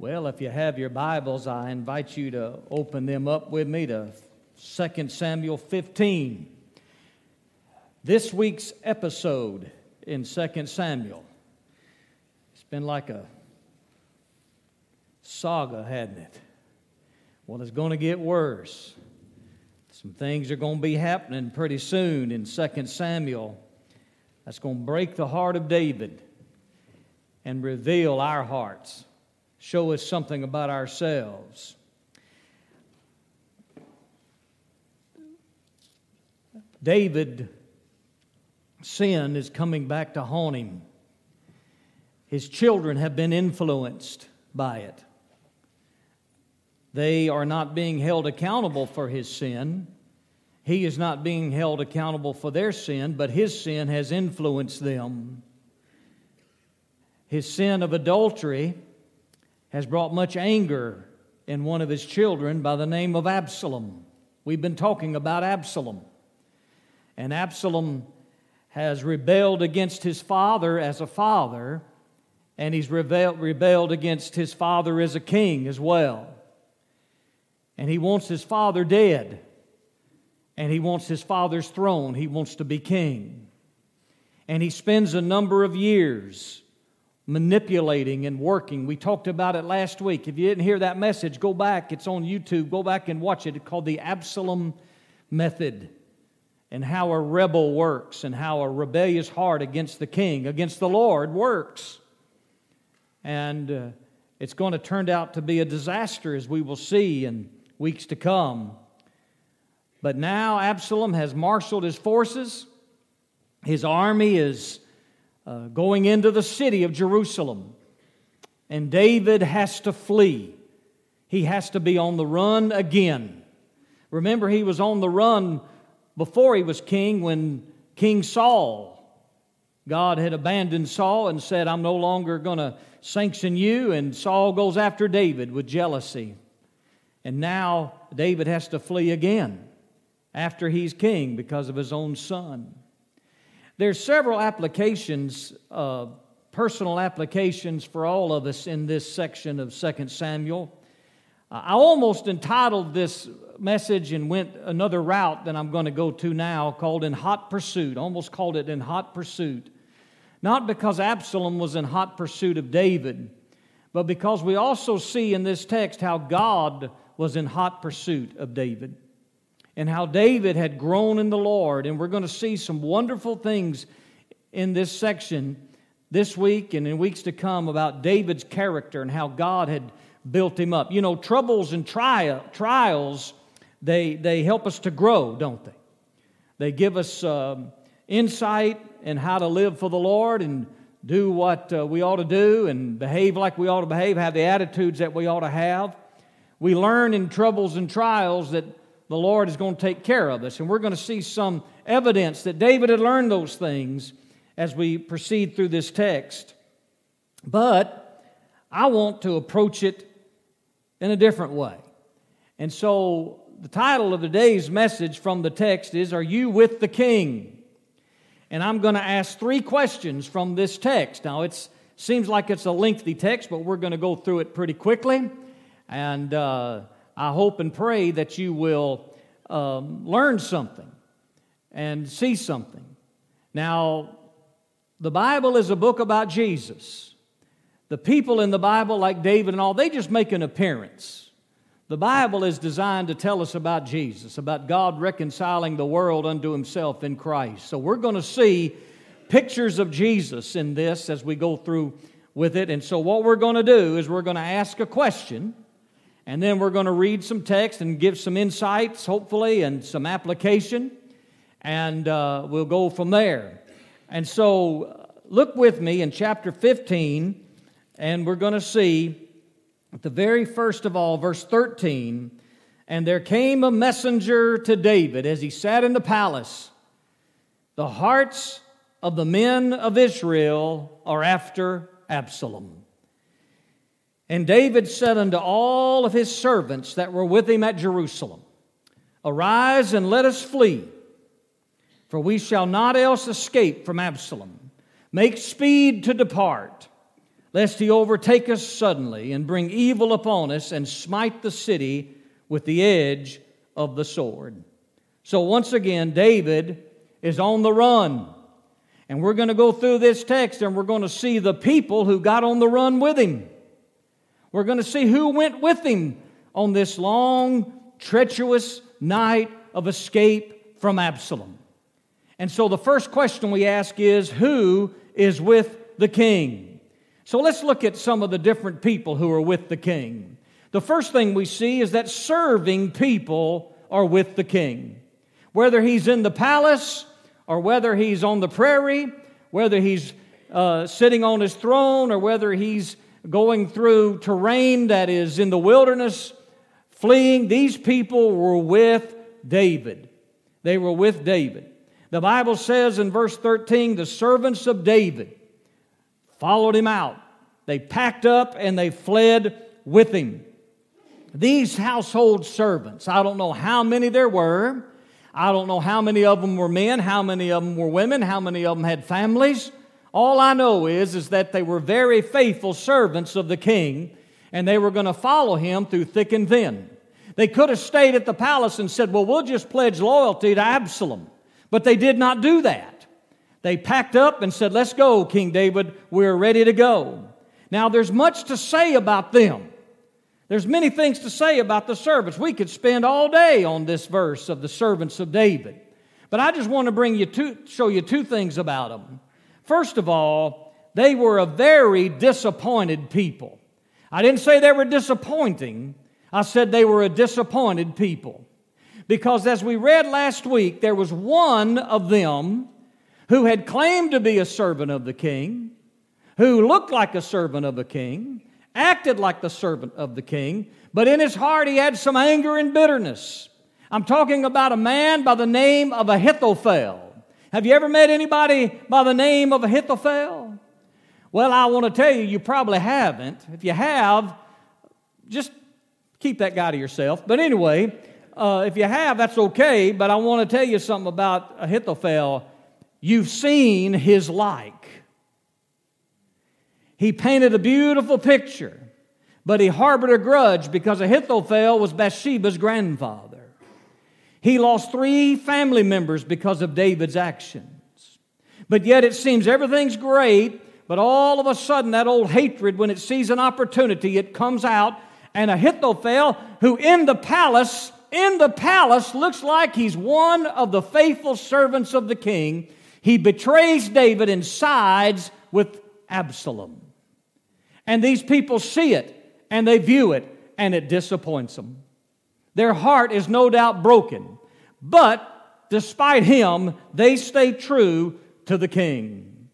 Well, if you have your Bibles, I invite you to open them up with me to 2 Samuel 15. This week's episode in 2 Samuel. It's been like a saga, hadn't it? Well, it's going to get worse. Some things are going to be happening pretty soon in 2 Samuel that's going to break the heart of David and reveal our hearts, show us something about ourselves. David, sin is coming back to haunt him. His children have been influenced by it. They are not being held accountable for his sin. He is not being held accountable for their sin, but his sin has influenced them. His sin of adultery has brought much anger in one of his children by the name of Absalom. We've been talking about Absalom. And Absalom has rebelled against his father as a father, and he's rebelled, against his father as a king as well. And he wants his father dead, and he wants his father's throne. He wants to be king. And he spends a number of years manipulating and working. We talked about it last week. If you didn't hear that message, go back. It's on YouTube. Go back and watch it. It's called the Absalom Method and how a rebel works and how a rebellious heart against the king, against the Lord, works. And uh, it's going to turn out to be a disaster, as we will see in weeks to come. But now Absalom has marshaled his forces, his army is uh, going into the city of Jerusalem. And David has to flee. He has to be on the run again. Remember, he was on the run before he was king when King Saul, God had abandoned Saul and said, I'm no longer going to sanction you. And Saul goes after David with jealousy. And now David has to flee again after he's king because of his own son. There's several applications, uh, personal applications for all of us in this section of 2 Samuel. Uh, I almost entitled this message and went another route than I'm going to go to now, called In Hot Pursuit. Almost called it In Hot Pursuit. Not because Absalom was in hot pursuit of David, but because we also see in this text how God was in hot pursuit of David and how David had grown in the Lord. And we're going to see some wonderful things in this section this week and in weeks to come about David's character and how God had built him up. You know, troubles and tri- trials, they, they help us to grow, don't they? They give us um, insight in how to live for the Lord and do what uh, we ought to do and behave like we ought to behave, have the attitudes that we ought to have. We learn in troubles and trials that the Lord is going to take care of us. And we're going to see some evidence that David had learned those things as we proceed through this text. But I want to approach it in a different way. And so the title of today's message from the text is Are You with the King? And I'm going to ask three questions from this text. Now, it seems like it's a lengthy text, but we're going to go through it pretty quickly. And uh, I hope and pray that you will um, learn something and see something. Now, the Bible is a book about Jesus. The people in the Bible, like David and all, they just make an appearance. The Bible is designed to tell us about Jesus, about God reconciling the world unto himself in Christ. So we're going to see pictures of Jesus in this as we go through with it. And so what we're going to do is we're going to ask a question and then we're going to read some text and give some insights, hopefully, and some application. And uh, we'll go from there. And so, uh, look with me in chapter 15, and we're going to see at the very first of all, verse 13. And there came a messenger to David as he sat in the palace. The hearts of the men of Israel are after Absalom. And David said unto all of his servants that were with him at Jerusalem, Arise and let us flee, for we shall not else escape from Absalom. Make speed to depart. lest he overtake us suddenly and bring evil upon us and smite the city with the edge of the sword. So, once again, David is on the run. And we're going to go through this text and we're going to see the people who got on the run with him. We're going to see who went with him on this long, treacherous night of escape from Absalom. And so the first question we ask is who is with the king? So let's look at some of the different people who are with the king. The first thing we see is that serving people are with the king. Whether he's in the palace or whether he's on the prairie, whether he's uh, sitting on his throne or whether he's going through terrain that is in the wilderness, fleeing, these people were with David. They were with David. The Bible says in verse 13, the servants of David followed him out. They packed up and they fled with him. These household servants, I don't know how many there were. I don't know how many of them were men, how many of them were women, how many of them had families. All I know is, is that they were very faithful servants of the king, and they were going to follow him through thick and thin. They could have stayed at the palace and said, Well, we'll just pledge loyalty to Absalom. But they did not do that. They packed up and said, Let's go, King David. We're ready to go. Now, there's much to say about them. There's many things to say about the servants. We could spend all day on this verse of the servants of David. But I just want to bring you two, show you two things about them. First of all, they were a very disappointed people. I didn't say they were disappointing. I said they were a disappointed people. Because as we read last week, there was one of them who had claimed to be a servant of the king, who looked like a servant of the king, acted like the servant of the king, but in his heart he had some anger and bitterness. I'm talking about a man by the name of Ahithophel. Have you ever met anybody by the name of Ahithophel? Well, I want to tell you, you probably haven't. If you have, just keep that guy to yourself. But anyway, uh, if you have, that's okay, but I want to tell you something about Ahithophel. You've seen his like. He painted a beautiful picture, but he harbored a grudge because Ahithophel was Bathsheba's grandfather. He lost three family members because of David's actions. But yet it seems everything's great, but all of a sudden that old hatred, when it sees an opportunity, it comes out. And Ahithophel, who in the palace in the palace looks like he's one of the faithful servants of the king. He betrays David and sides with Absalom. And these people see it and they view it and it disappoints them. Their heart is no doubt broken, but despite him, they stay true to the king.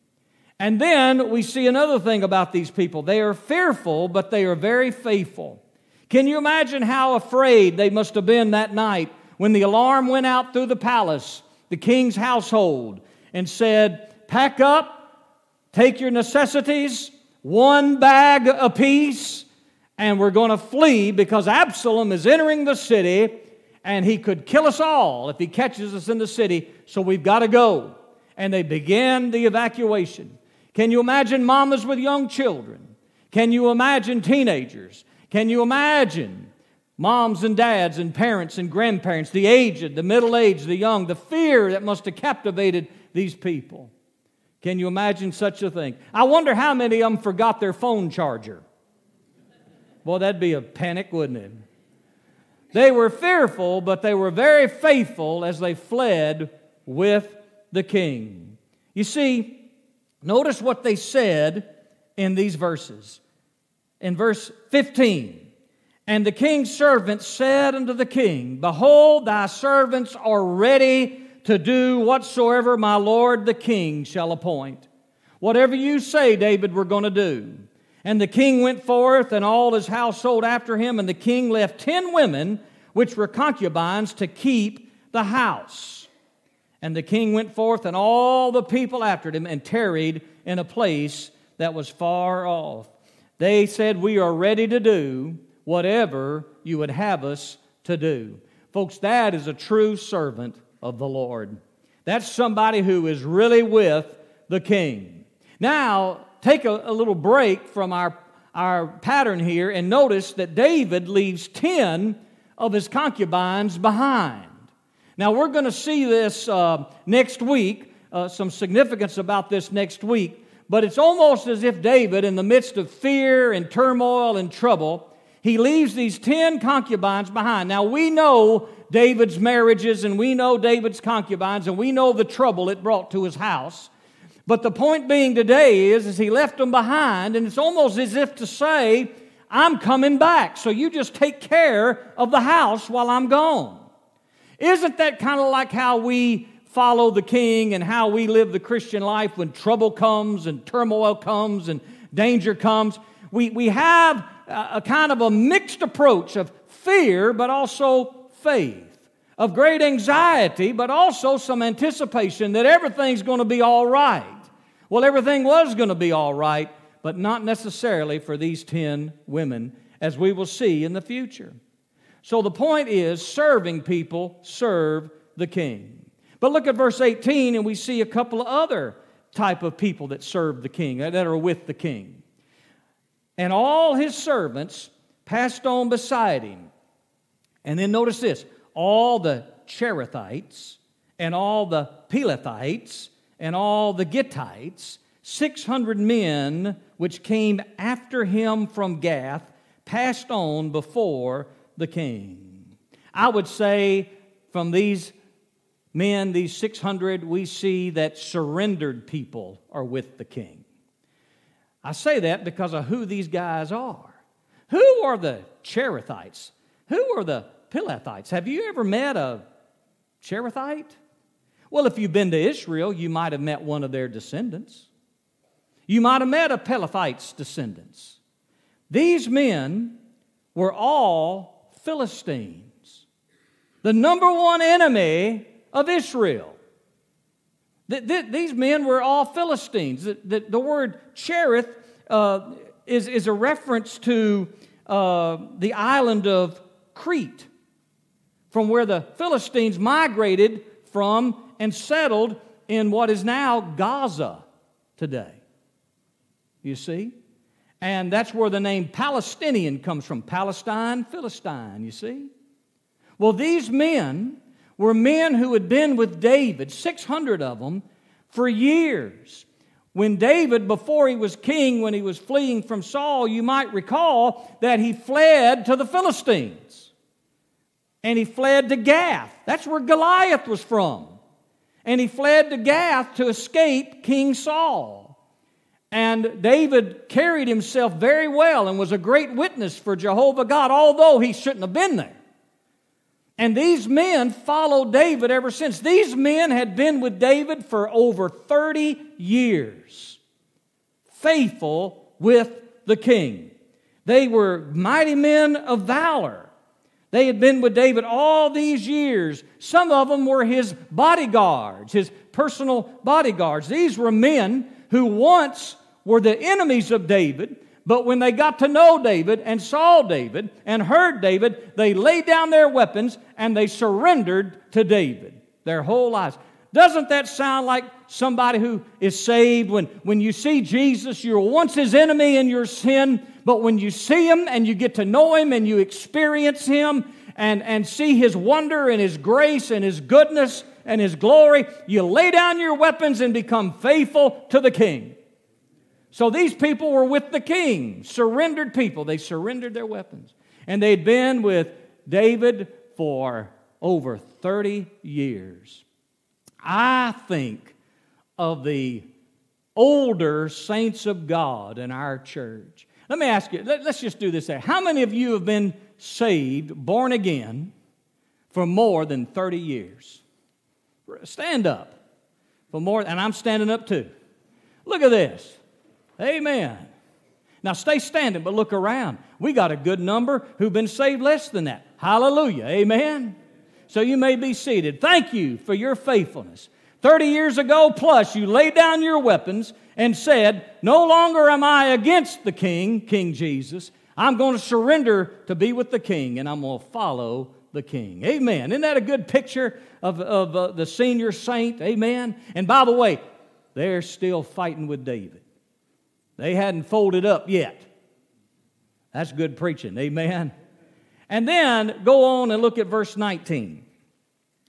And then we see another thing about these people. They are fearful, but they are very faithful. Can you imagine how afraid they must have been that night when the alarm went out through the palace, the king's household, and said, Pack up, take your necessities, one bag apiece, and we're going to flee because Absalom is entering the city and he could kill us all if he catches us in the city, so we've got to go. And they began the evacuation. Can you imagine mamas with young children? Can you imagine teenagers? Can you imagine moms and dads and parents and grandparents, the aged, the middle aged, the young, the fear that must have captivated these people? Can you imagine such a thing? I wonder how many of them forgot their phone charger. Boy, that'd be a panic, wouldn't it? They were fearful, but they were very faithful as they fled with the king. You see, notice what they said in these verses in verse 15. And the king's servants said unto the king, Behold, thy servants are ready to do whatsoever my lord the king shall appoint. Whatever you say, David, we're going to do. And the king went forth, and all his household after him, and the king left ten women, which were concubines, to keep the house. And the king went forth, and all the people after him, and tarried in a place that was far off. They said, We are ready to do whatever you would have us to do. Folks, that is a true servant of the Lord. That's somebody who is really with the king. Now, take a, a little break from our, our pattern here and notice that David leaves 10 of his concubines behind. Now, we're going to see this uh, next week, uh, some significance about this next week, but it's almost as if David, in the midst of fear and turmoil and trouble, he leaves these 10 concubines behind. Now, we know David's marriages and we know David's concubines and we know the trouble it brought to his house. But the point being today is, is he left them behind, and it's almost as if to say, I'm coming back, so you just take care of the house while I'm gone. Isn't that kind of like how we follow the king and how we live the Christian life when trouble comes and turmoil comes and danger comes? We, we have a, a kind of a mixed approach of fear, but also faith, of great anxiety, but also some anticipation that everything's going to be all right. Well, everything was going to be all right, but not necessarily for these 10 women, as we will see in the future. So the point is serving people serve the king. But look at verse 18 and we see a couple of other type of people that serve the king, that are with the king. And all his servants passed on beside him. And then notice this all the Cherethites and all the Pelethites and all the Gittites, 600 men which came after him from Gath, passed on before the king. I would say from these men, these 600, we see that surrendered people are with the king. I say that because of who these guys are. Who are the Cherethites? Who are the Pelethites? Have you ever met a Cherethite? Well, if you've been to Israel, you might have met one of their descendants. You might have met a Pelethite's descendants. These men were all Philistines, the number one enemy of Israel. These men were all Philistines. The, word Cherith uh, is, is a reference to uh, the island of Crete, from where the Philistines migrated from and settled in what is now Gaza today. You see? And that's where the name Palestinian comes from Palestine, Philistine, you see? Well, these men were men who had been with David, 600 of them, for years. When David, before he was king, when he was fleeing from Saul, you might recall that he fled to the Philistines. And he fled to Gath. That's where Goliath was from. And he fled to Gath to escape King Saul. And David carried himself very well and was a great witness for Jehovah God, although he shouldn't have been there. And these men followed David ever since. These men had been with David for over 30 years, faithful with the king. They were mighty men of valor. They had been with David all these years. Some of them were his bodyguards, his personal bodyguards. These were men who once were the enemies of David, but when they got to know David and saw David and heard David, they laid down their weapons and they surrendered to David their whole lives. Doesn't that sound like somebody who is saved? When, when you see Jesus, you're once his enemy in your sin, but when you see him and you get to know him and you experience him and, and see his wonder and his grace and his goodness and his glory, you lay down your weapons and become faithful to the king. So these people were with the king, surrendered people. They surrendered their weapons. And they'd been with David for over 30 years. I think of the older saints of God in our church. Let me ask you, let, us just do this. How many of you have been saved, born again, for more than 30 years? Stand up. For more, and I'm standing up too. Look at this. Amen. Now stay standing, but look around. We got a good number who've been saved less than that. Hallelujah. Amen. So you may be seated. Thank you for your faithfulness. 30 years ago plus, you laid down your weapons and said, No longer am I against the king, King Jesus. I'm going to surrender to be with the king and I'm going to follow the king. Amen. Isn't that a good picture of, of uh, the senior saint? Amen. And by the way, they're still fighting with David. They hadn't folded up yet. That's good preaching. Amen. And then go on and look at verse 19.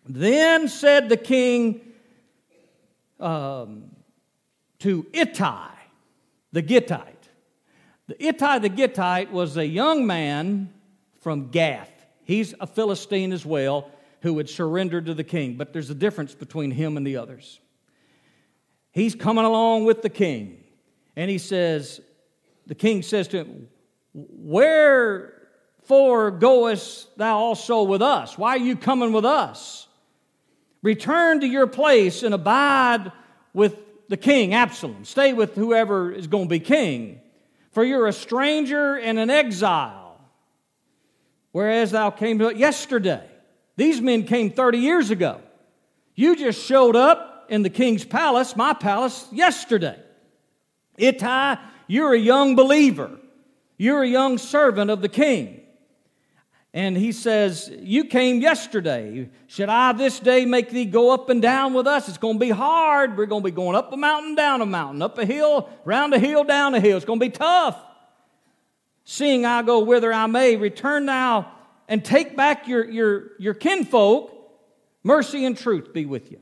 Then said the king um, to Ittai, the Gittite. The Ittai the Gittite was a young man from Gath. He's a Philistine as well who had surrendered to the king, but there's a difference between him and the others. He's coming along with the king, and he says, The king says to him, Wherefore goest thou also with us? Why are you coming with us? Return to your place and abide with the king, Absalom. Stay with whoever is going to be king. For you're a stranger and an exile, whereas thou came yesterday. These men came 30 years ago. You just showed up in the king's palace, my palace, yesterday. Ittai, you're a young believer. You're a young servant of the king. And he says, You came yesterday. Should I this day make thee go up and down with us? It's going to be hard. We're going to be going up a mountain, down a mountain, up a hill, round a hill, down a hill. It's going to be tough. Seeing I go whither I may, return now and take back your, your, your kinfolk. Mercy and truth be with you.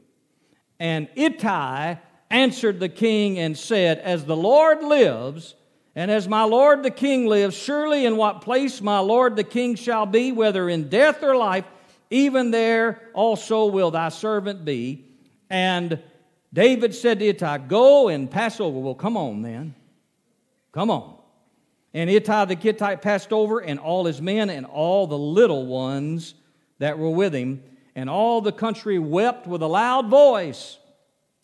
And Ittai answered the king and said, As the Lord lives, and as my lord the king lives, surely in what place my lord the king shall be, whether in death or life, even there also will thy servant be. And David said to Ittai, Go and pass over. Well, come on then. Come on. And Ittai the Gittite passed over, and all his men, and all the little ones that were with him. And all the country wept with a loud voice.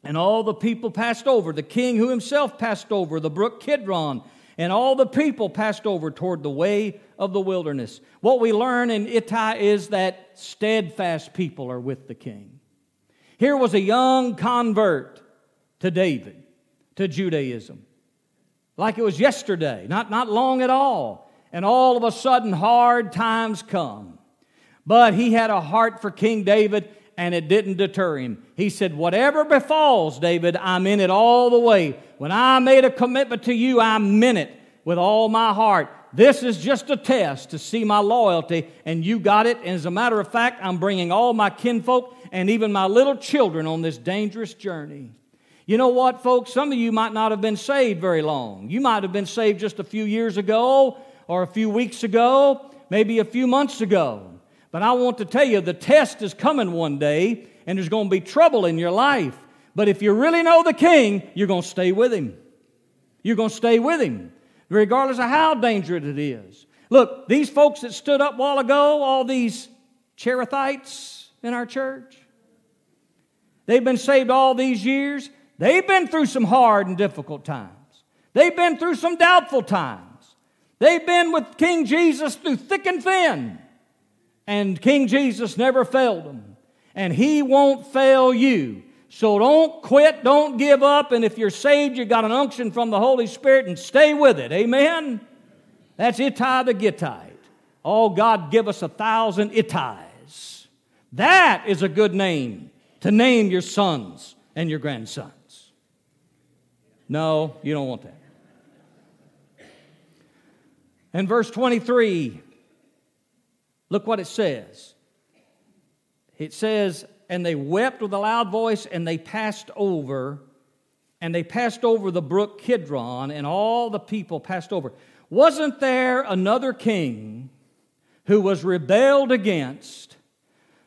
And all the people passed over. The king who himself passed over the brook Kidron and all the people passed over toward the way of the wilderness. What we learn in Ittai is that steadfast people are with the king. Here was a young convert to David, to Judaism, like it was yesterday, not, not long at all. And all of a sudden, hard times come. But he had a heart for King David, and it didn't deter him. He said, Whatever befalls, David, I'm in it all the way. When I made a commitment to you, I meant it with all my heart. This is just a test to see my loyalty, and you got it. And as a matter of fact, I'm bringing all my kinfolk and even my little children on this dangerous journey. You know what, folks? Some of you might not have been saved very long. You might have been saved just a few years ago, or a few weeks ago, maybe a few months ago. But I want to tell you the test is coming one day, and there's going to be trouble in your life. But if you really know the King, you're going to stay with Him. You're going to stay with Him, regardless of how dangerous it is. Look, these folks that stood up a while ago, all these Cherethites in our church, they've been saved all these years. They've been through some hard and difficult times. They've been through some doubtful times. They've been with King Jesus through thick and thin. And King Jesus never failed them. And He won't fail you. So don't quit, don't give up, and if you're saved, you got an unction from the Holy Spirit, and stay with it. Amen? That's Ittai the Gittite. Oh, God, give us a thousand Ittais. That is a good name to name your sons and your grandsons. No, you don't want that. And verse 23 Look what it says. It says, And they wept with a loud voice, and they passed over, and they passed over the brook Kidron, and all the people passed over. Wasn't there another king who was rebelled against,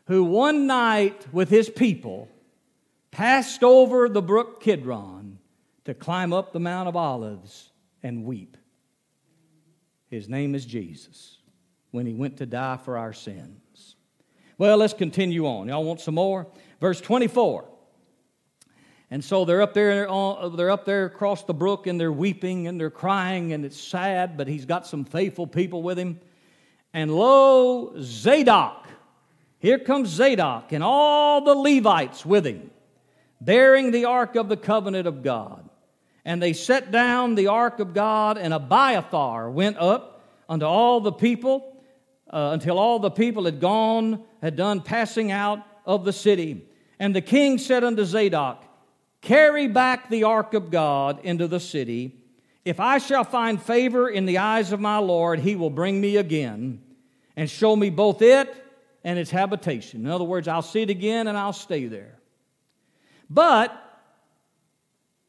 who one night with his people passed over the brook Kidron to climb up the Mount of Olives and weep? His name is Jesus when he went to die for our sins. Well, let's continue on. Y'all want some more? Verse 24. And so they're up there, uh, they're up there across the brook, and they're weeping and they're crying, and it's sad. But he's got some faithful people with him. And lo, Zadok, here comes Zadok, and all the Levites with him, bearing the ark of the covenant of God. And they set down the ark of God, and Abiathar went up unto all the people uh, until all the people had gone, had done passing out of the city. And the king said unto Zadok, Carry back the ark of God into the city, If I shall find favor in the eyes of my Lord, he will bring me again and show me both it and its habitation. In other words, I'll see it again and I'll stay there. But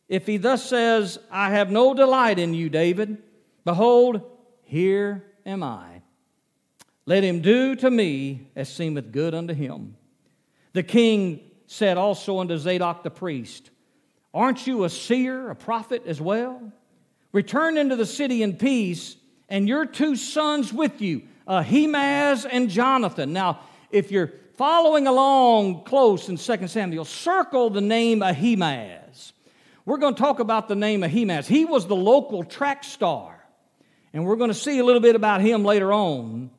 if he thus says, I have no delight in you, David, behold, here am I. Let him do to me as seemeth good unto him. The king said also unto Zadok the priest, Aren't you a seer, a prophet as well? Return into the city in peace, and your two sons with you, Ahimaaz and Jonathan. Now, if you're following along close in 2 Samuel, circle the name Ahimaaz. We're going to talk about the name Ahimaaz. He was the local track star, and we're going to see a little bit about him later on.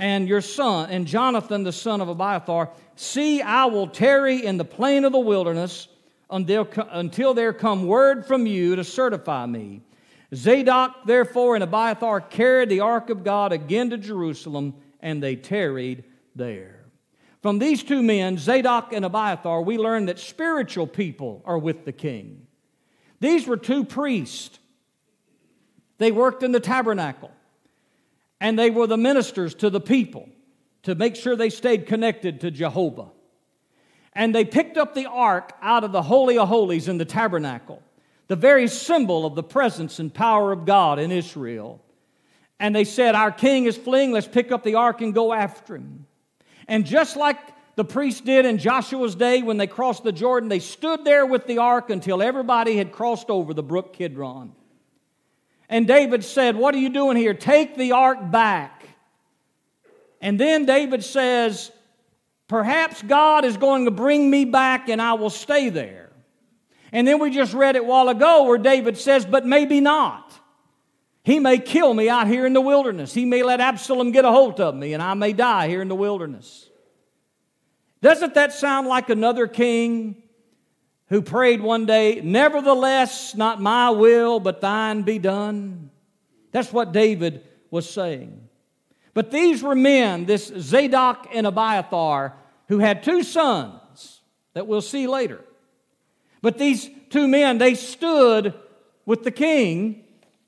And your son, and Jonathan, the son of Abiathar, see, I will tarry in the plain of the wilderness until, there come word from you to certify me. Zadok, therefore, and Abiathar carried the ark of God again to Jerusalem, and they tarried there. From these two men, Zadok and Abiathar, we learn that spiritual people are with the king. These were two priests. They worked in the tabernacle, and they were the ministers to the people to make sure they stayed connected to Jehovah. And they picked up the ark out of the Holy of Holies in the tabernacle the very symbol of the presence and power of God in Israel. And they said, Our king is fleeing, let's pick up the ark and go after him. And just like the priests did in Joshua's day when they crossed the Jordan, they stood there with the ark until everybody had crossed over the brook Kidron. And David said, What are you doing here? Take the ark back. And then David says, Perhaps God is going to bring me back and I will stay there. And then we just read it a while ago where David says, But maybe not. He may kill me out here in the wilderness. He may let Absalom get a hold of me and I may die here in the wilderness. Doesn't that sound like another king who prayed one day, Nevertheless, not my will, but thine be done? That's what David was saying. But these were men, this Zadok and Abiathar, who had two sons that we'll see later. But these two men, they stood with the king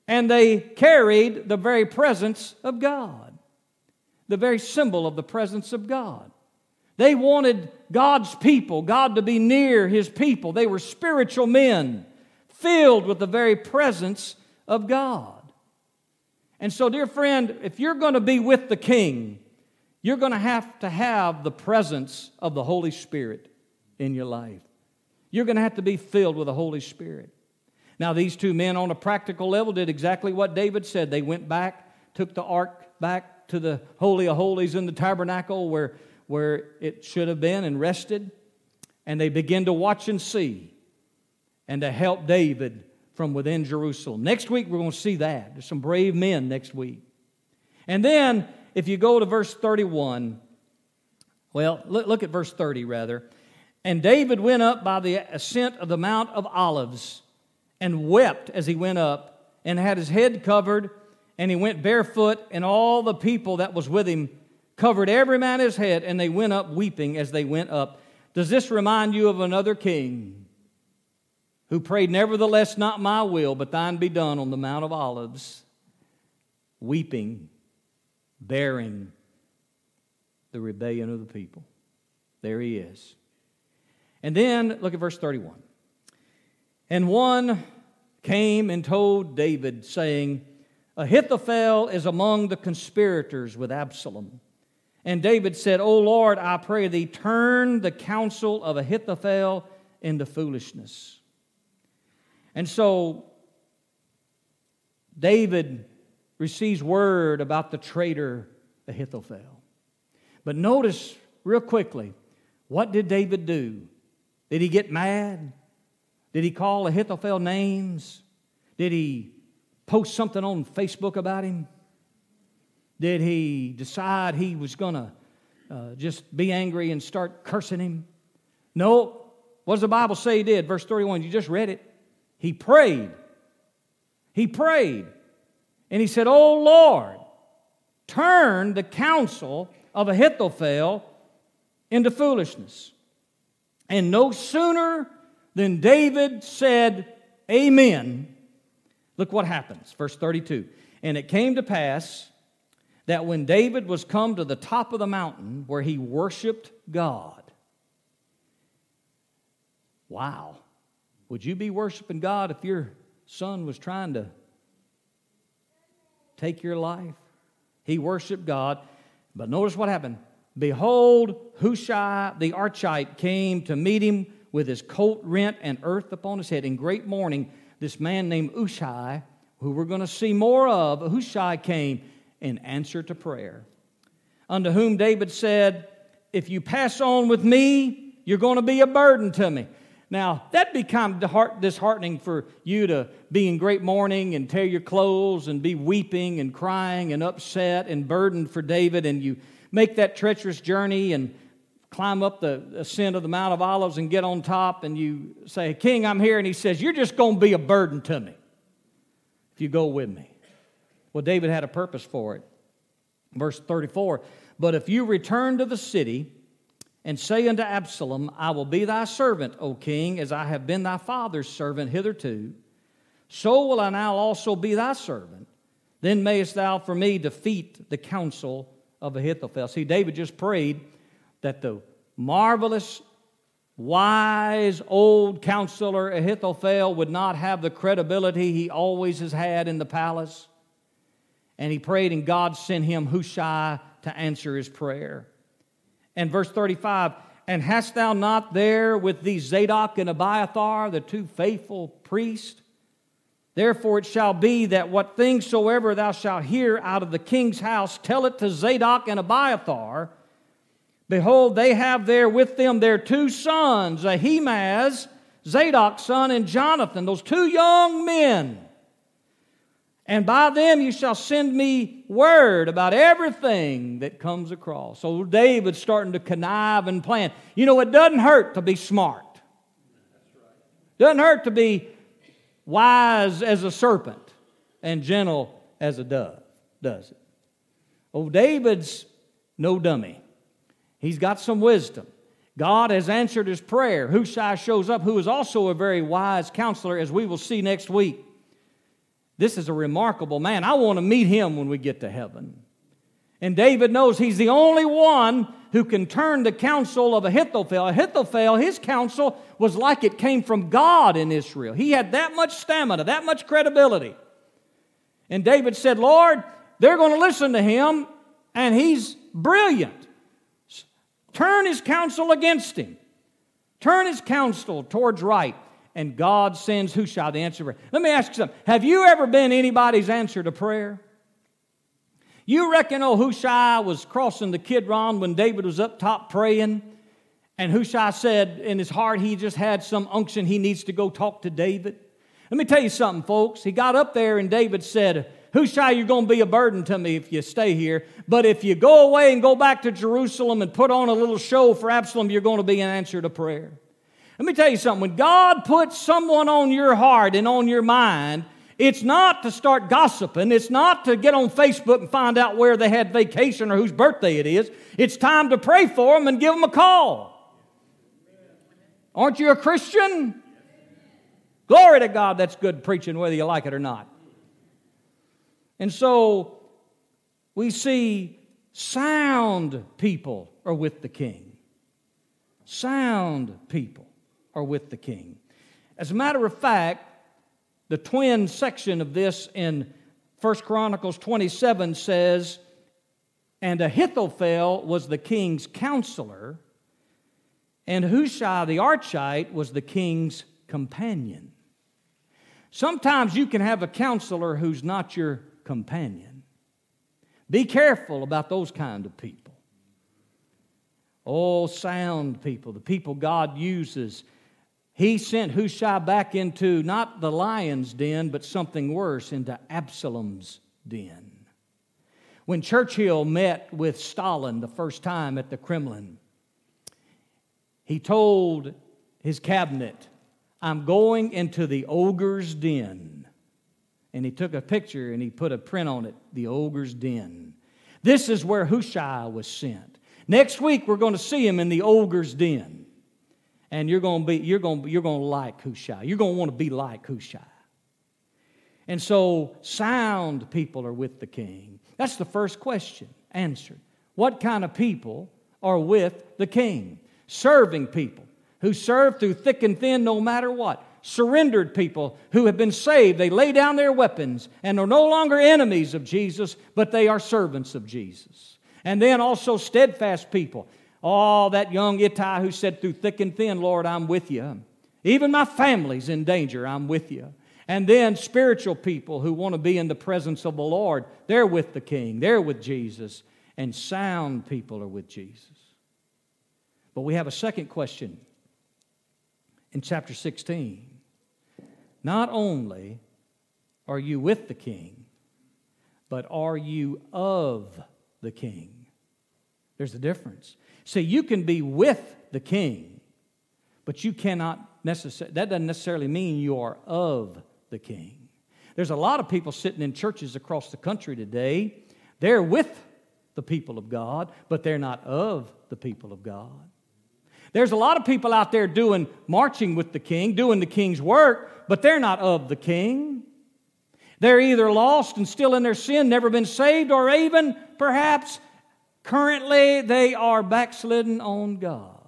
and they carried the very presence of God, the very symbol of the presence of God. They wanted God's people, God to be near his people. They were spiritual men filled with the very presence of God. And so, dear friend, if you're going to be with the king, you're going to have to have the presence of the Holy Spirit in your life. You're going to have to be filled with the Holy Spirit. Now, these two men on a practical level did exactly what David said. They went back, took the ark back to the Holy of Holies in the tabernacle where, where it should have been and rested, and they begin to watch and see and to help David from within Jerusalem. Next week, we're going to see that. There's some brave men next week. And then, if you go to verse 31, well, look, at verse 30 rather. And David went up by the ascent of the Mount of Olives and wept as he went up and had his head covered and he went barefoot and all the people that was with him covered every man his head and they went up weeping as they went up. Does this remind you of another king who prayed, Nevertheless, not my will, but thine be done on the Mount of Olives, weeping, bearing the rebellion of the people? There he is. And then look at verse 31. And one came and told David, saying, Ahithophel is among the conspirators with Absalom. And David said, O Lord, I pray thee, turn the counsel of Ahithophel into foolishness. And so David receives word about the traitor Ahithophel. But notice real quickly, what did David do? Did he get mad? Did he call Ahithophel names? Did he post something on Facebook about him? Did he decide he was going to uh, just be angry and start cursing him? No. What does the Bible say he did? Verse 31, you just read it. He prayed. He prayed. And he said, Oh Lord, turn the counsel of Ahithophel into foolishness. And no sooner than David said, Amen, Look what happens. Verse 32. And it came to pass that when David was come to the top of the mountain where he worshiped God, wow, would you be worshiping God if your son was trying to take your life? He worshiped God, but notice what happened. Behold, Hushai the Archite came to meet him with his coat rent and earth upon his head in great mourning. This man named Hushai, who we're going to see more of, Hushai came in answer to prayer. Unto whom David said, If you pass on with me, you're going to be a burden to me. Now, that'd be kind of disheartening for you to be in great mourning and tear your clothes and be weeping and crying and upset and burdened for David, and you make that treacherous journey and climb up the ascent of the Mount of Olives and get on top, and you say, King, I'm here. And he says, You're just going to be a burden to me if you go with me. Well, David had a purpose for it. Verse 34 But if you return to the city, and say unto Absalom, I will be thy servant, O king, as I have been thy father's servant hitherto. So will I now also be thy servant. Then mayest thou for me defeat the counsel of Ahithophel. See, David just prayed that the marvelous, wise, old counselor Ahithophel would not have the credibility he always has had in the palace. And he prayed, and God sent him Hushai to answer his prayer. And verse 35 And hast thou not there with thee Zadok and Abiathar, the two faithful priests? Therefore it shall be that what things soever thou shalt hear out of the king's house, tell it to Zadok and Abiathar. Behold, they have there with them their two sons, Ahimaaz, Zadok's son, and Jonathan, those two young men. And by them you shall send me word about everything that comes across. So David's starting to connive and plan. You know, it doesn't hurt to be smart. Doesn't hurt to be wise as a serpent and gentle as a dove, does it? Oh, David's no dummy. He's got some wisdom. God has answered his prayer. Hushai shows up, who is also a very wise counselor, as we will see next week. This is a remarkable man. I want to meet him when we get to heaven. And David knows he's the only one who can turn the counsel of Ahithophel. Ahithophel, his counsel was like it came from God in Israel. He had that much stamina, that much credibility. And David said, Lord, they're going to listen to him, and he's brilliant. Turn his counsel against him. Turn his counsel towards right and God sends Hushai the answer. Let me ask you something. Have you ever been anybody's answer to prayer? You reckon old Hushai was crossing the Kidron when David was up top praying, and Hushai said in his heart he just had some unction he needs to go talk to David? Let me tell you something, folks. He got up there and David said, Hushai, you're going to be a burden to me if you stay here. But if you go away and go back to Jerusalem and put on a little show for Absalom, you're going to be an answer to prayer. Let me tell you something. When God puts someone on your heart and on your mind, it's not to start gossiping. It's not to get on Facebook and find out where they had vacation or whose birthday it is. It's time to pray for them and give them a call. Aren't you a Christian? Glory to God, that's good preaching, whether you like it or not. And so we see sound people are with the king. Sound people are with the king. As a matter of fact, the twin section of this in 1 Chronicles 27 says, And Ahithophel was the king's counselor, and Hushai the Archite was the king's companion. Sometimes you can have a counselor who's not your companion. Be careful about those kind of people. Oh, sound people, the people God uses he sent Hushai back into not the lion's den, but something worse, into Absalom's den. When Churchill met with Stalin the first time at the Kremlin, he told his cabinet, I'm going into the ogre's den. And he took a picture and he put a print on it, the ogre's den. This is where Hushai was sent. Next week, we're going to see him in the ogre's den and you're going to be you're going you're going to like Hushai. You're going to want to be like Hushai. And so, sound people are with the king. That's the first question answered. What kind of people are with the king? Serving people who serve through thick and thin no matter what. Surrendered people who have been saved. They lay down their weapons and are no longer enemies of Jesus, but they are servants of Jesus. And then also steadfast people. Oh, that young Ittai who said, Through thick and thin, Lord, I'm with you. Even my family's in danger, I'm with you. And then spiritual people who want to be in the presence of the Lord, they're with the King, they're with Jesus. And sound people are with Jesus. But we have a second question in chapter 16. Not only are you with the King, but are you of the King? There's a difference. See, you can be with the King, but you cannot necessarily, that doesn't necessarily mean you are of the king. There's a lot of people sitting in churches across the country today. They're with the people of God, but they're not of the people of God. There's a lot of people out there doing marching with the king, doing the king's work, but they're not of the king. They're either lost and still in their sin, never been saved, or even perhaps currently they are backslidden on God.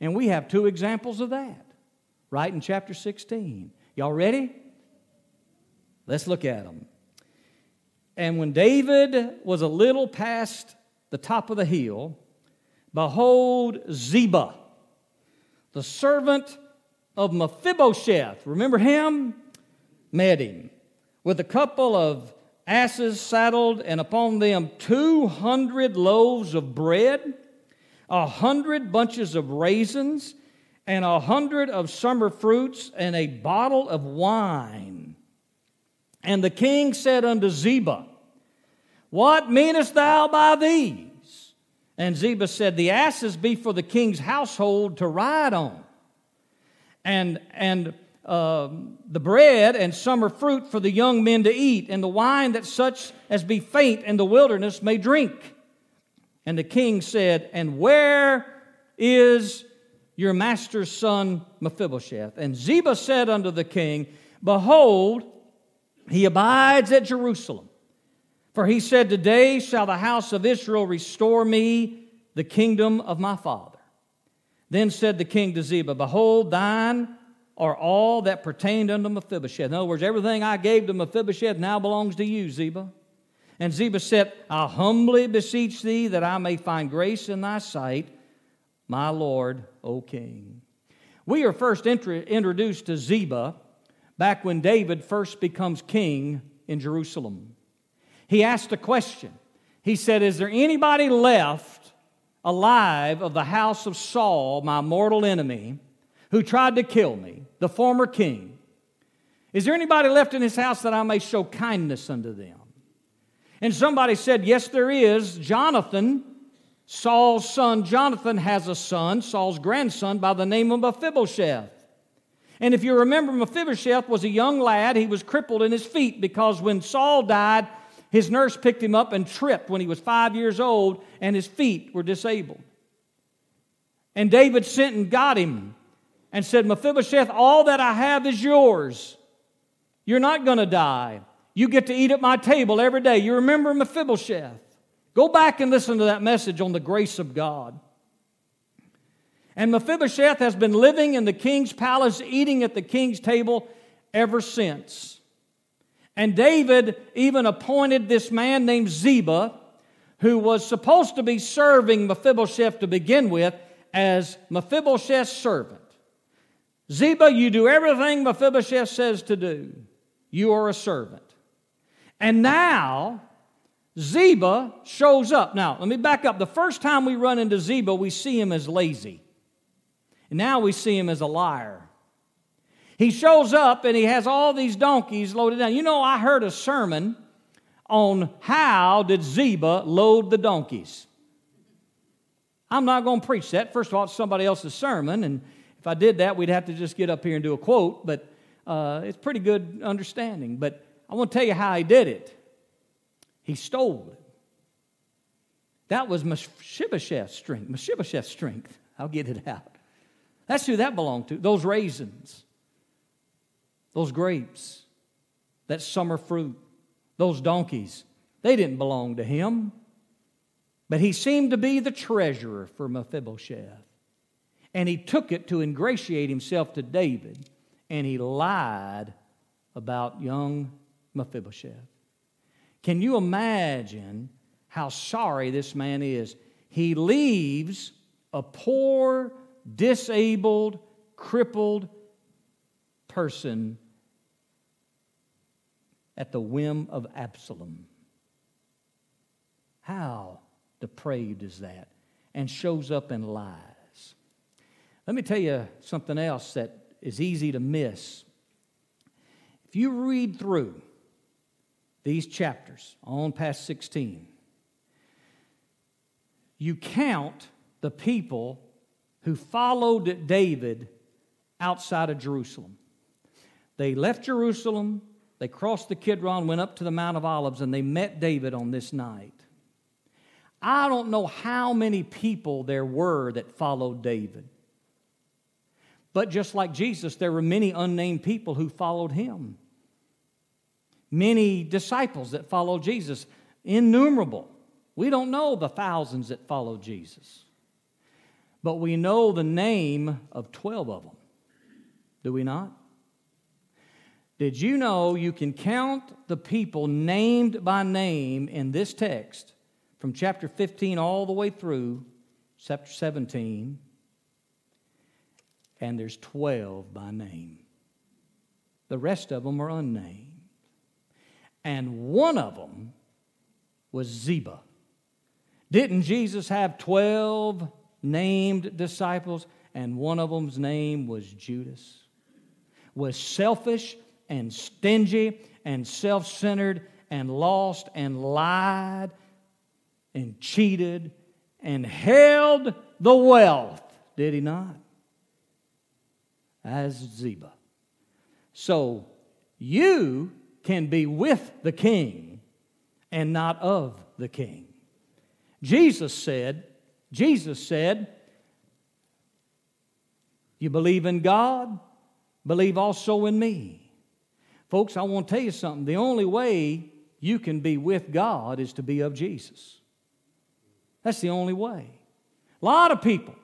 And we have two examples of that right in chapter 16. Y'all ready? Let's look at them. And when David was a little past the top of the hill, behold, Ziba, the servant of Mephibosheth, remember him? Met him with a couple of asses saddled, and upon them 200 loaves of bread, a hundred bunches of raisins, and a hundred of summer fruits, and a bottle of wine. And the king said unto Ziba, What meanest thou by these? And Ziba said, The asses be for the king's household to ride on, and, and uh, the bread and summer fruit for the young men to eat, and the wine that such as be faint in the wilderness may drink. And the king said, And where is your master's son Mephibosheth. And Ziba said unto the king, Behold, he abides at Jerusalem. For he said, Today shall the house of Israel restore me the kingdom of my father. Then said the king to Ziba, Behold, thine are all that pertained unto Mephibosheth. In other words, everything I gave to Mephibosheth now belongs to you, Ziba. And Ziba said, I humbly beseech thee that I may find grace in thy sight my Lord, O King. We are first introduced to Ziba back when David first becomes king in Jerusalem. He asked a question. He said, Is there anybody left alive of the house of Saul, my mortal enemy, who tried to kill me, the former king? Is there anybody left in his house that I may show kindness unto them? And somebody said, Yes, there is. Jonathan, Saul's son Jonathan has a son, Saul's grandson, by the name of Mephibosheth. And if you remember, Mephibosheth was a young lad. He was crippled in his feet because when Saul died, his nurse picked him up and tripped when he was five years old, and his feet were disabled. And David sent and got him and said, Mephibosheth, all that I have is yours. You're not going to die. You get to eat at my table every day. You remember Mephibosheth. Go back and listen to that message on the grace of God. And Mephibosheth has been living in the king's palace, eating at the king's table ever since. And David even appointed this man named Ziba, who was supposed to be serving Mephibosheth to begin with, as Mephibosheth's servant. Ziba, you do everything Mephibosheth says to do. You are a servant. And now, Ziba shows up. Now, let me back up. The first time we run into Ziba, we see him as lazy. And now we see him as a liar. He shows up and he has all these donkeys loaded down. You know, I heard a sermon on how did Ziba load the donkeys. I'm not going to preach that. First of all, it's somebody else's sermon, and if I did that, we'd have to just get up here and do a quote, but uh, it's pretty good understanding. But I want to tell you how he did it. He stole it. That was Mephibosheth's strength. Mephibosheth's strength. I'll get it out. That's who that belonged to. Those raisins, those grapes, that summer fruit, those donkeys, they didn't belong to him. But he seemed to be the treasurer for Mephibosheth. And he took it to ingratiate himself to David, and he lied about young Mephibosheth. Can you imagine how sorry this man is? He leaves a poor, disabled, crippled person at the whim of Absalom. How depraved is that? And shows up and lies. Let me tell you something else that is easy to miss. If you read through these chapters on past 16, you count the people who followed David outside of Jerusalem. They left Jerusalem, they crossed the Kidron, went up to the Mount of Olives, and they met David on this night. I don't know how many people there were that followed David. But just like Jesus, there were many unnamed people who followed him. Many disciples that followed Jesus, innumerable. We don't know the thousands that followed Jesus. But we know the name of 12 of them. Do we not? Did you know you can count the people named by name in this text from chapter 15 all the way through chapter 17? And there's 12 by name. The rest of them are unnamed. And one of them was Ziba. Didn't Jesus have 12 named disciples? And one of them's name was Judas. Was selfish and stingy and self centered and lost and lied and cheated and held the wealth, did he not? As Ziba. So you can be with the king and not of the king. Jesus said, Jesus said, You believe in God, believe also in me. Folks, I want to tell you something. The only way you can be with God is to be of Jesus. That's the only way. A lot of people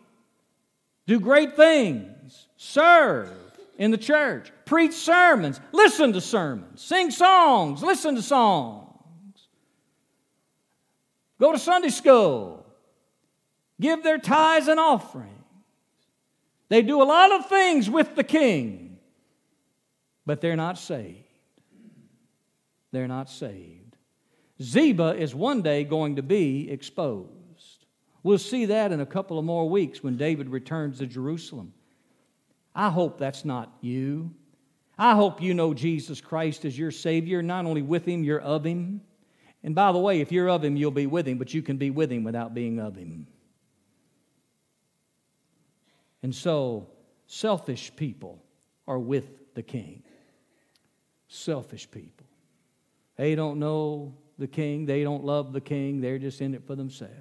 do great things, serve in the church, preach sermons, listen to sermons, sing songs, listen to songs, go to Sunday school, give their tithes and offerings. They do a lot of things with the king but they're not saved. They're not saved. Ziba is one day going to be exposed. We'll see that in a couple of more weeks when David returns to Jerusalem. I hope that's not you. I hope you know Jesus Christ as your Savior. Not only with Him, you're of Him. And by the way, if you're of Him, you'll be with Him, but you can be with Him without being of Him. And so, selfish people are with the King selfish people. They don't know the king, they don't love the king, they're just in it for themselves.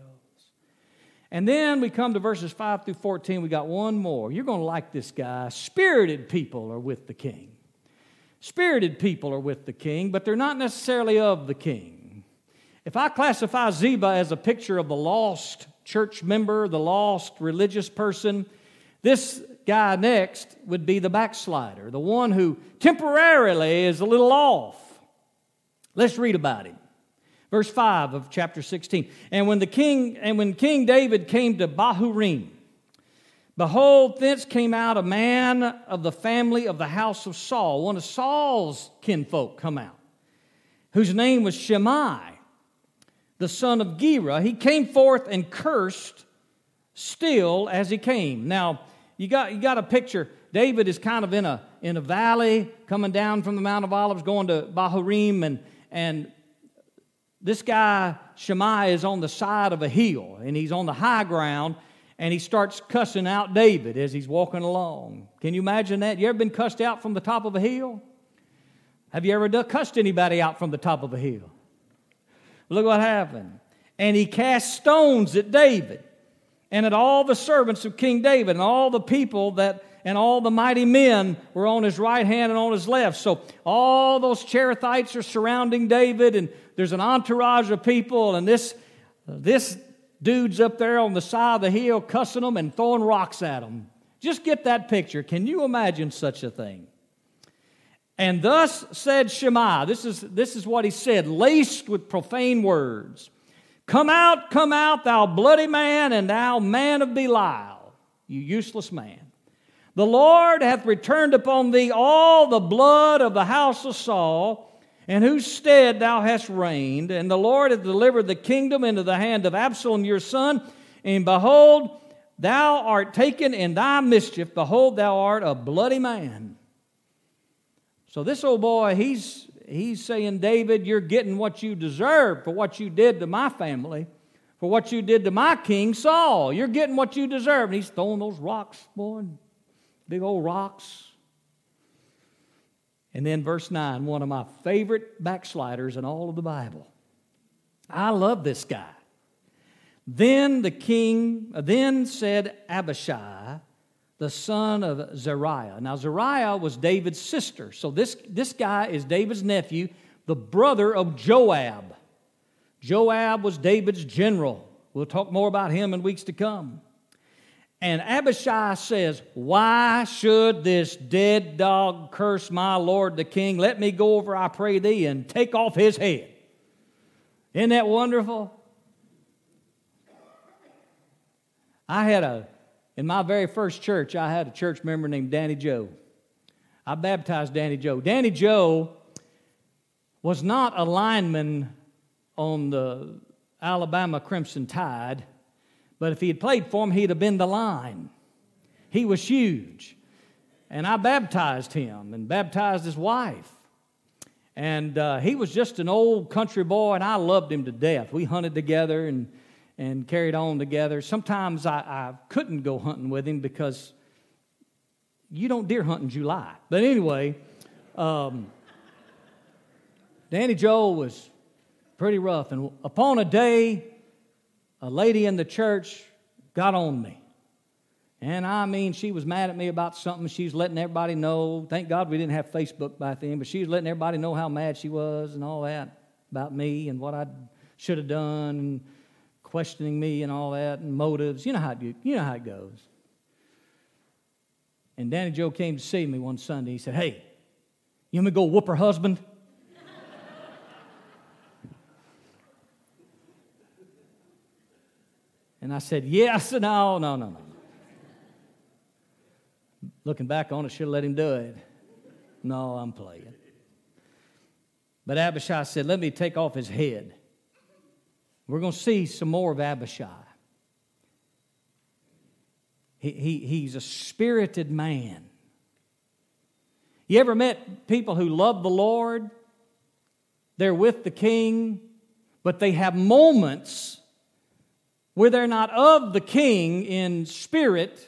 And then we come to verses 5 through 14. We got one more. You're going to like this guy. Spirited people are with the king. Spirited people are with the king, but they're not necessarily of the king. If I classify Ziba as a picture of the lost church member, the lost religious person, this guy next would be the backslider, the one who temporarily is a little off. Let's read about him. Verse 5 of chapter 16. And when the king and when King David came to Bahurim, behold, thence came out a man of the family of the house of Saul, one of Saul's kinfolk come out, whose name was Shimei, the son of Gera. He came forth and cursed still as he came. Now, you got, you got a picture. David is kind of in a, in a valley coming down from the Mount of Olives going to Bahurim, and, and this guy, Shimei, is on the side of a hill, and he's on the high ground, and he starts cussing out David as he's walking along. Can you imagine that? You ever been cussed out from the top of a hill? Have you ever cussed anybody out from the top of a hill? Look what happened. And he cast stones at David and at all the servants of King David and all the people that and all the mighty men were on his right hand and on his left. So all those Cherethites are surrounding David, and there's an entourage of people, and this, this dude's up there on the side of the hill cussing them and throwing rocks at them. Just get that picture. Can you imagine such a thing? And thus said Shimei, this is, this is what he said, laced with profane words. Come out, come out, thou bloody man, and thou man of Belial, you useless man. The Lord hath returned upon thee all the blood of the house of Saul, in whose stead thou hast reigned, and the Lord hath delivered the kingdom into the hand of Absalom your son, and behold, thou art taken in thy mischief. Behold, thou art a bloody man. So this old boy, he's he's saying, David, you're getting what you deserve for what you did to my family, for what you did to my king Saul. You're getting what you deserve. And he's throwing those rocks, boy, big old rocks. And then verse 9, one of my favorite backsliders in all of the Bible. I love this guy. Then the king, uh, then said Abishai, the son of Zeruiah. Now, Zeruiah was David's sister. So this, this guy is David's nephew, the brother of Joab. Joab was David's general. We'll talk more about him in weeks to come. And Abishai says, Why should this dead dog curse my lord the king? Let me go over, I pray thee, and take off his head. Isn't that wonderful? I had a in my very first church, I had a church member named Danny Joe. I baptized Danny Joe. Danny Joe was not a lineman on the Alabama Crimson Tide, but if he had played for him, he'd have been the line. He was huge. And I baptized him and baptized his wife. And uh, he was just an old country boy, and I loved him to death. We hunted together and and carried on together. Sometimes I, I couldn't go hunting with him because you don't deer hunt in July. But anyway, um, Danny Joe was pretty rough. And upon a day, a lady in the church got on me. And I mean, she was mad at me about something. She's letting everybody know. Thank God we didn't have Facebook back then, but she was letting everybody know how mad she was and all that about me and what I should have done. And questioning me and all that and motives. You know how it, you know how it goes. And Danny Joe came to see me one Sunday. He said, Hey, you want me to go whoop her husband? And I said, Yes. No, no, no, no. Looking back on it, should have let him do it. No, I'm playing. But Abishai said, Let me take off his head. We're going to see some more of Abishai. He, he, he's a spirited man. You ever met people who love the Lord? They're with the king, but they have moments where they're not of the king in spirit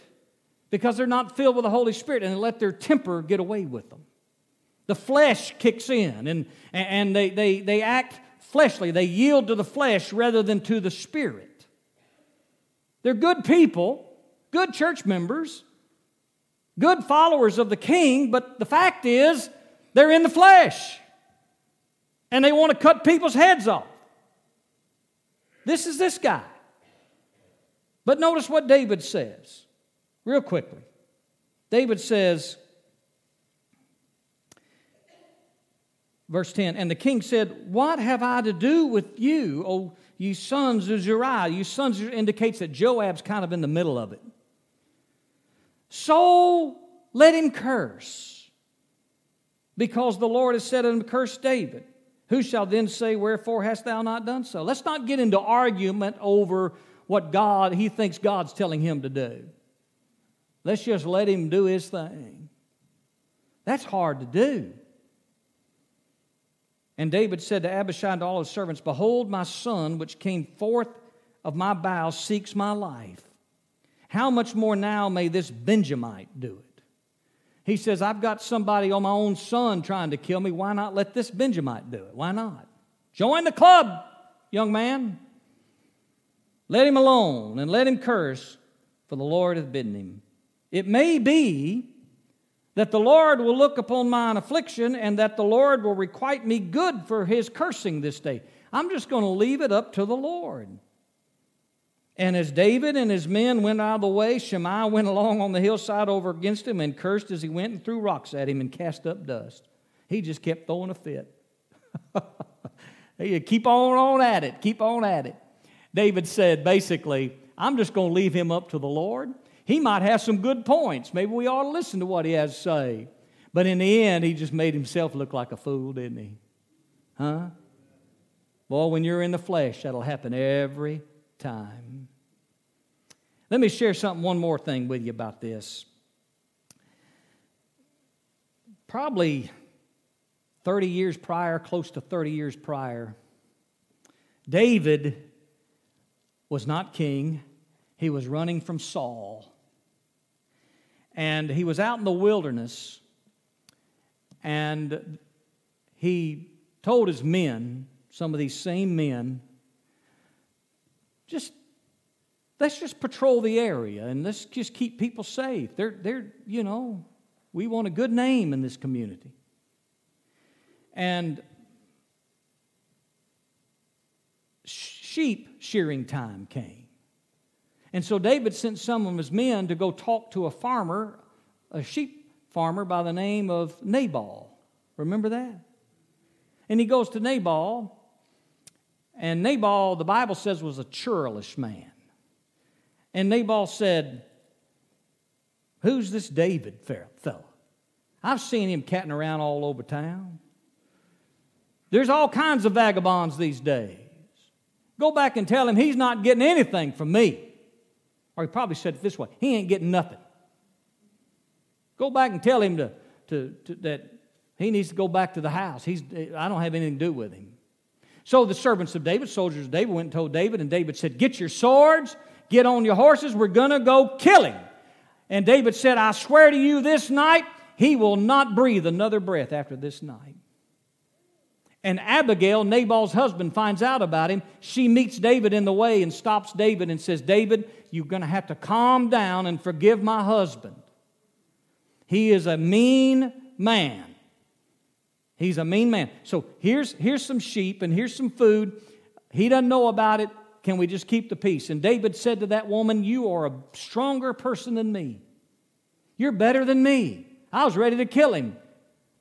because they're not filled with the Holy Spirit and they let their temper get away with them. The flesh kicks in and, and they, they, they act fleshly. They yield to the flesh rather than to the spirit. They're good people, good church members, good followers of the king, but the fact is they're in the flesh and they want to cut people's heads off. This is this guy. But notice what David says, real quickly. David says, Verse 10 And the king said, What have I to do with you, O ye sons of Zeruiah? You sons indicates that Joab's kind of in the middle of it. So let him curse, because the Lord has said unto him, Curse David. Who shall then say, Wherefore hast thou not done so? Let's not get into argument over what God, he thinks God's telling him to do. Let's just let him do his thing. That's hard to do. And David said to Abishai and to all his servants, Behold, my son, which came forth of my bowels, seeks my life. How much more now may this Benjamite do it? He says, I've got somebody on my own son trying to kill me. Why not let this Benjamite do it? Why not? Join the club, young man. Let him alone and let him curse, for the Lord hath bidden him. It may be that the Lord will look upon mine affliction and that the Lord will requite me good for his cursing this day. I'm just going to leave it up to the Lord. And as David and his men went out of the way, Shimei went along on the hillside over against him and cursed as he went and threw rocks at him and cast up dust. He just kept throwing a fit. he keep on on at it. Keep on at it. David said basically, I'm just going to leave him up to the Lord. He might have some good points. Maybe we ought to listen to what he has to say. But in the end, he just made himself look like a fool, didn't he? Huh? Boy, when you're in the flesh, that'll happen every time. Let me share something, one more thing with you about this. Probably 30 years prior, close to 30 years prior, David was not king. He was running from Saul. And he was out in the wilderness, and he told his men, some of these same men, just let's just patrol the area and let's just keep people safe. They're, they're, you know, we want a good name in this community. And sheep shearing time came. And so David sent some of his men to go talk to a farmer, a sheep farmer by the name of Nabal. Remember that? And he goes to Nabal, and Nabal, the Bible says, was a churlish man. And Nabal said, Who's this David fellow? I've seen him catting around all over town. There's all kinds of vagabonds these days. Go back and tell him he's not getting anything from me. Or he probably said it this way he ain't getting nothing. Go back and tell him to, to, to, that he needs to go back to the house. He's, I don't have anything to do with him. So the servants of David, soldiers of David, went and told David, and David said, Get your swords, get on your horses, we're going to go kill him. And David said, I swear to you this night, he will not breathe another breath after this night. And Abigail, Nabal's husband, finds out about him. She meets David in the way and stops David and says, David, you're going to have to calm down and forgive my husband. He is a mean man. He's a mean man. So here's, here's some sheep and here's some food. He doesn't know about it. Can we just keep the peace? And David said to that woman, You are a stronger person than me. You're better than me. I was ready to kill him,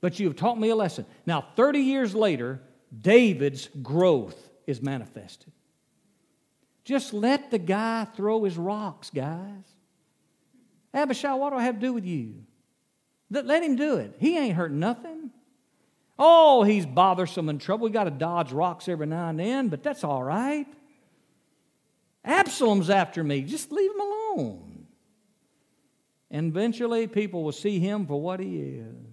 but you have taught me a lesson. Now, 30 years later, David's growth is manifested. Just let the guy throw his rocks, guys. Abishai, what do I have to do with you? Let him do it. He ain't hurt nothing. Oh, he's bothersome and trouble. We got to dodge rocks every now and then, but that's all right. Absalom's after me. Just leave him alone. And eventually, people will see him for what he is.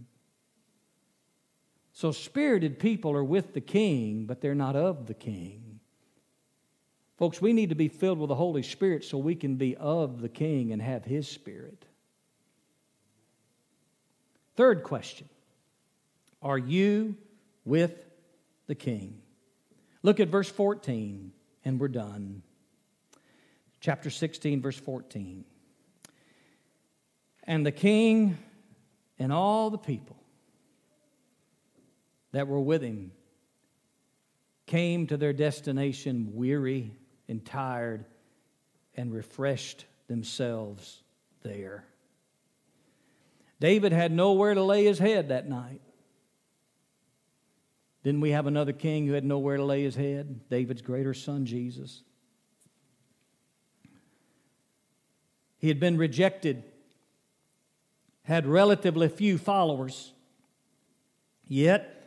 So, spirited people are with the king, but they're not of the king. Folks, we need to be filled with the Holy Spirit so we can be of the King and have His Spirit. Third question Are you with the King? Look at verse 14, and we're done. Chapter 16, verse 14. And the king and all the people that were with him came to their destination weary and tired and refreshed themselves there. David had nowhere to lay his head that night. Didn't we have another king who had nowhere to lay his head? David's greater son, Jesus. He had been rejected, had relatively few followers, yet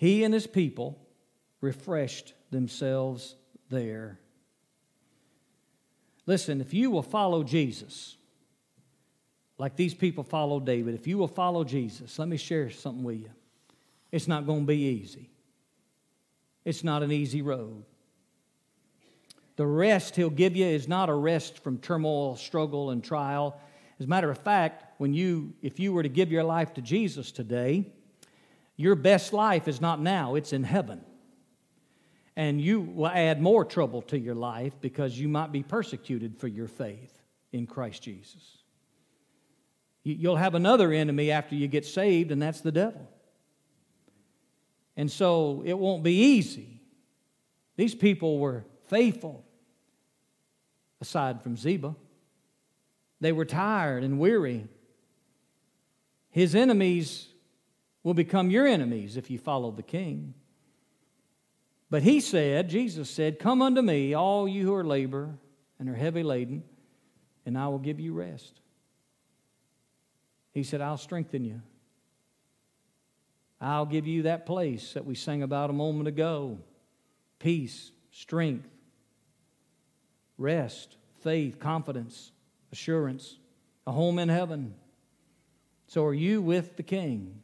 he and his people refreshed themselves there. Listen, if you will follow Jesus, like these people followed David, if you will follow Jesus, let me share something with you. It's not going to be easy. It's not an easy road. The rest he'll give you is not a rest from turmoil, struggle, and trial. As a matter of fact, when you, if you were to give your life to Jesus today, your best life is not now, it's in heaven and you will add more trouble to your life because you might be persecuted for your faith in Christ Jesus. You'll have another enemy after you get saved, and that's the devil. And so it won't be easy. These people were faithful, aside from Ziba. They were tired and weary. His enemies will become your enemies if you follow the king. But he said, Jesus said, Come unto me, all you who are labor and are heavy laden, and I will give you rest. He said, I'll strengthen you. I'll give you that place that we sang about a moment ago peace, strength, rest, faith, confidence, assurance, a home in heaven. So are you with the King?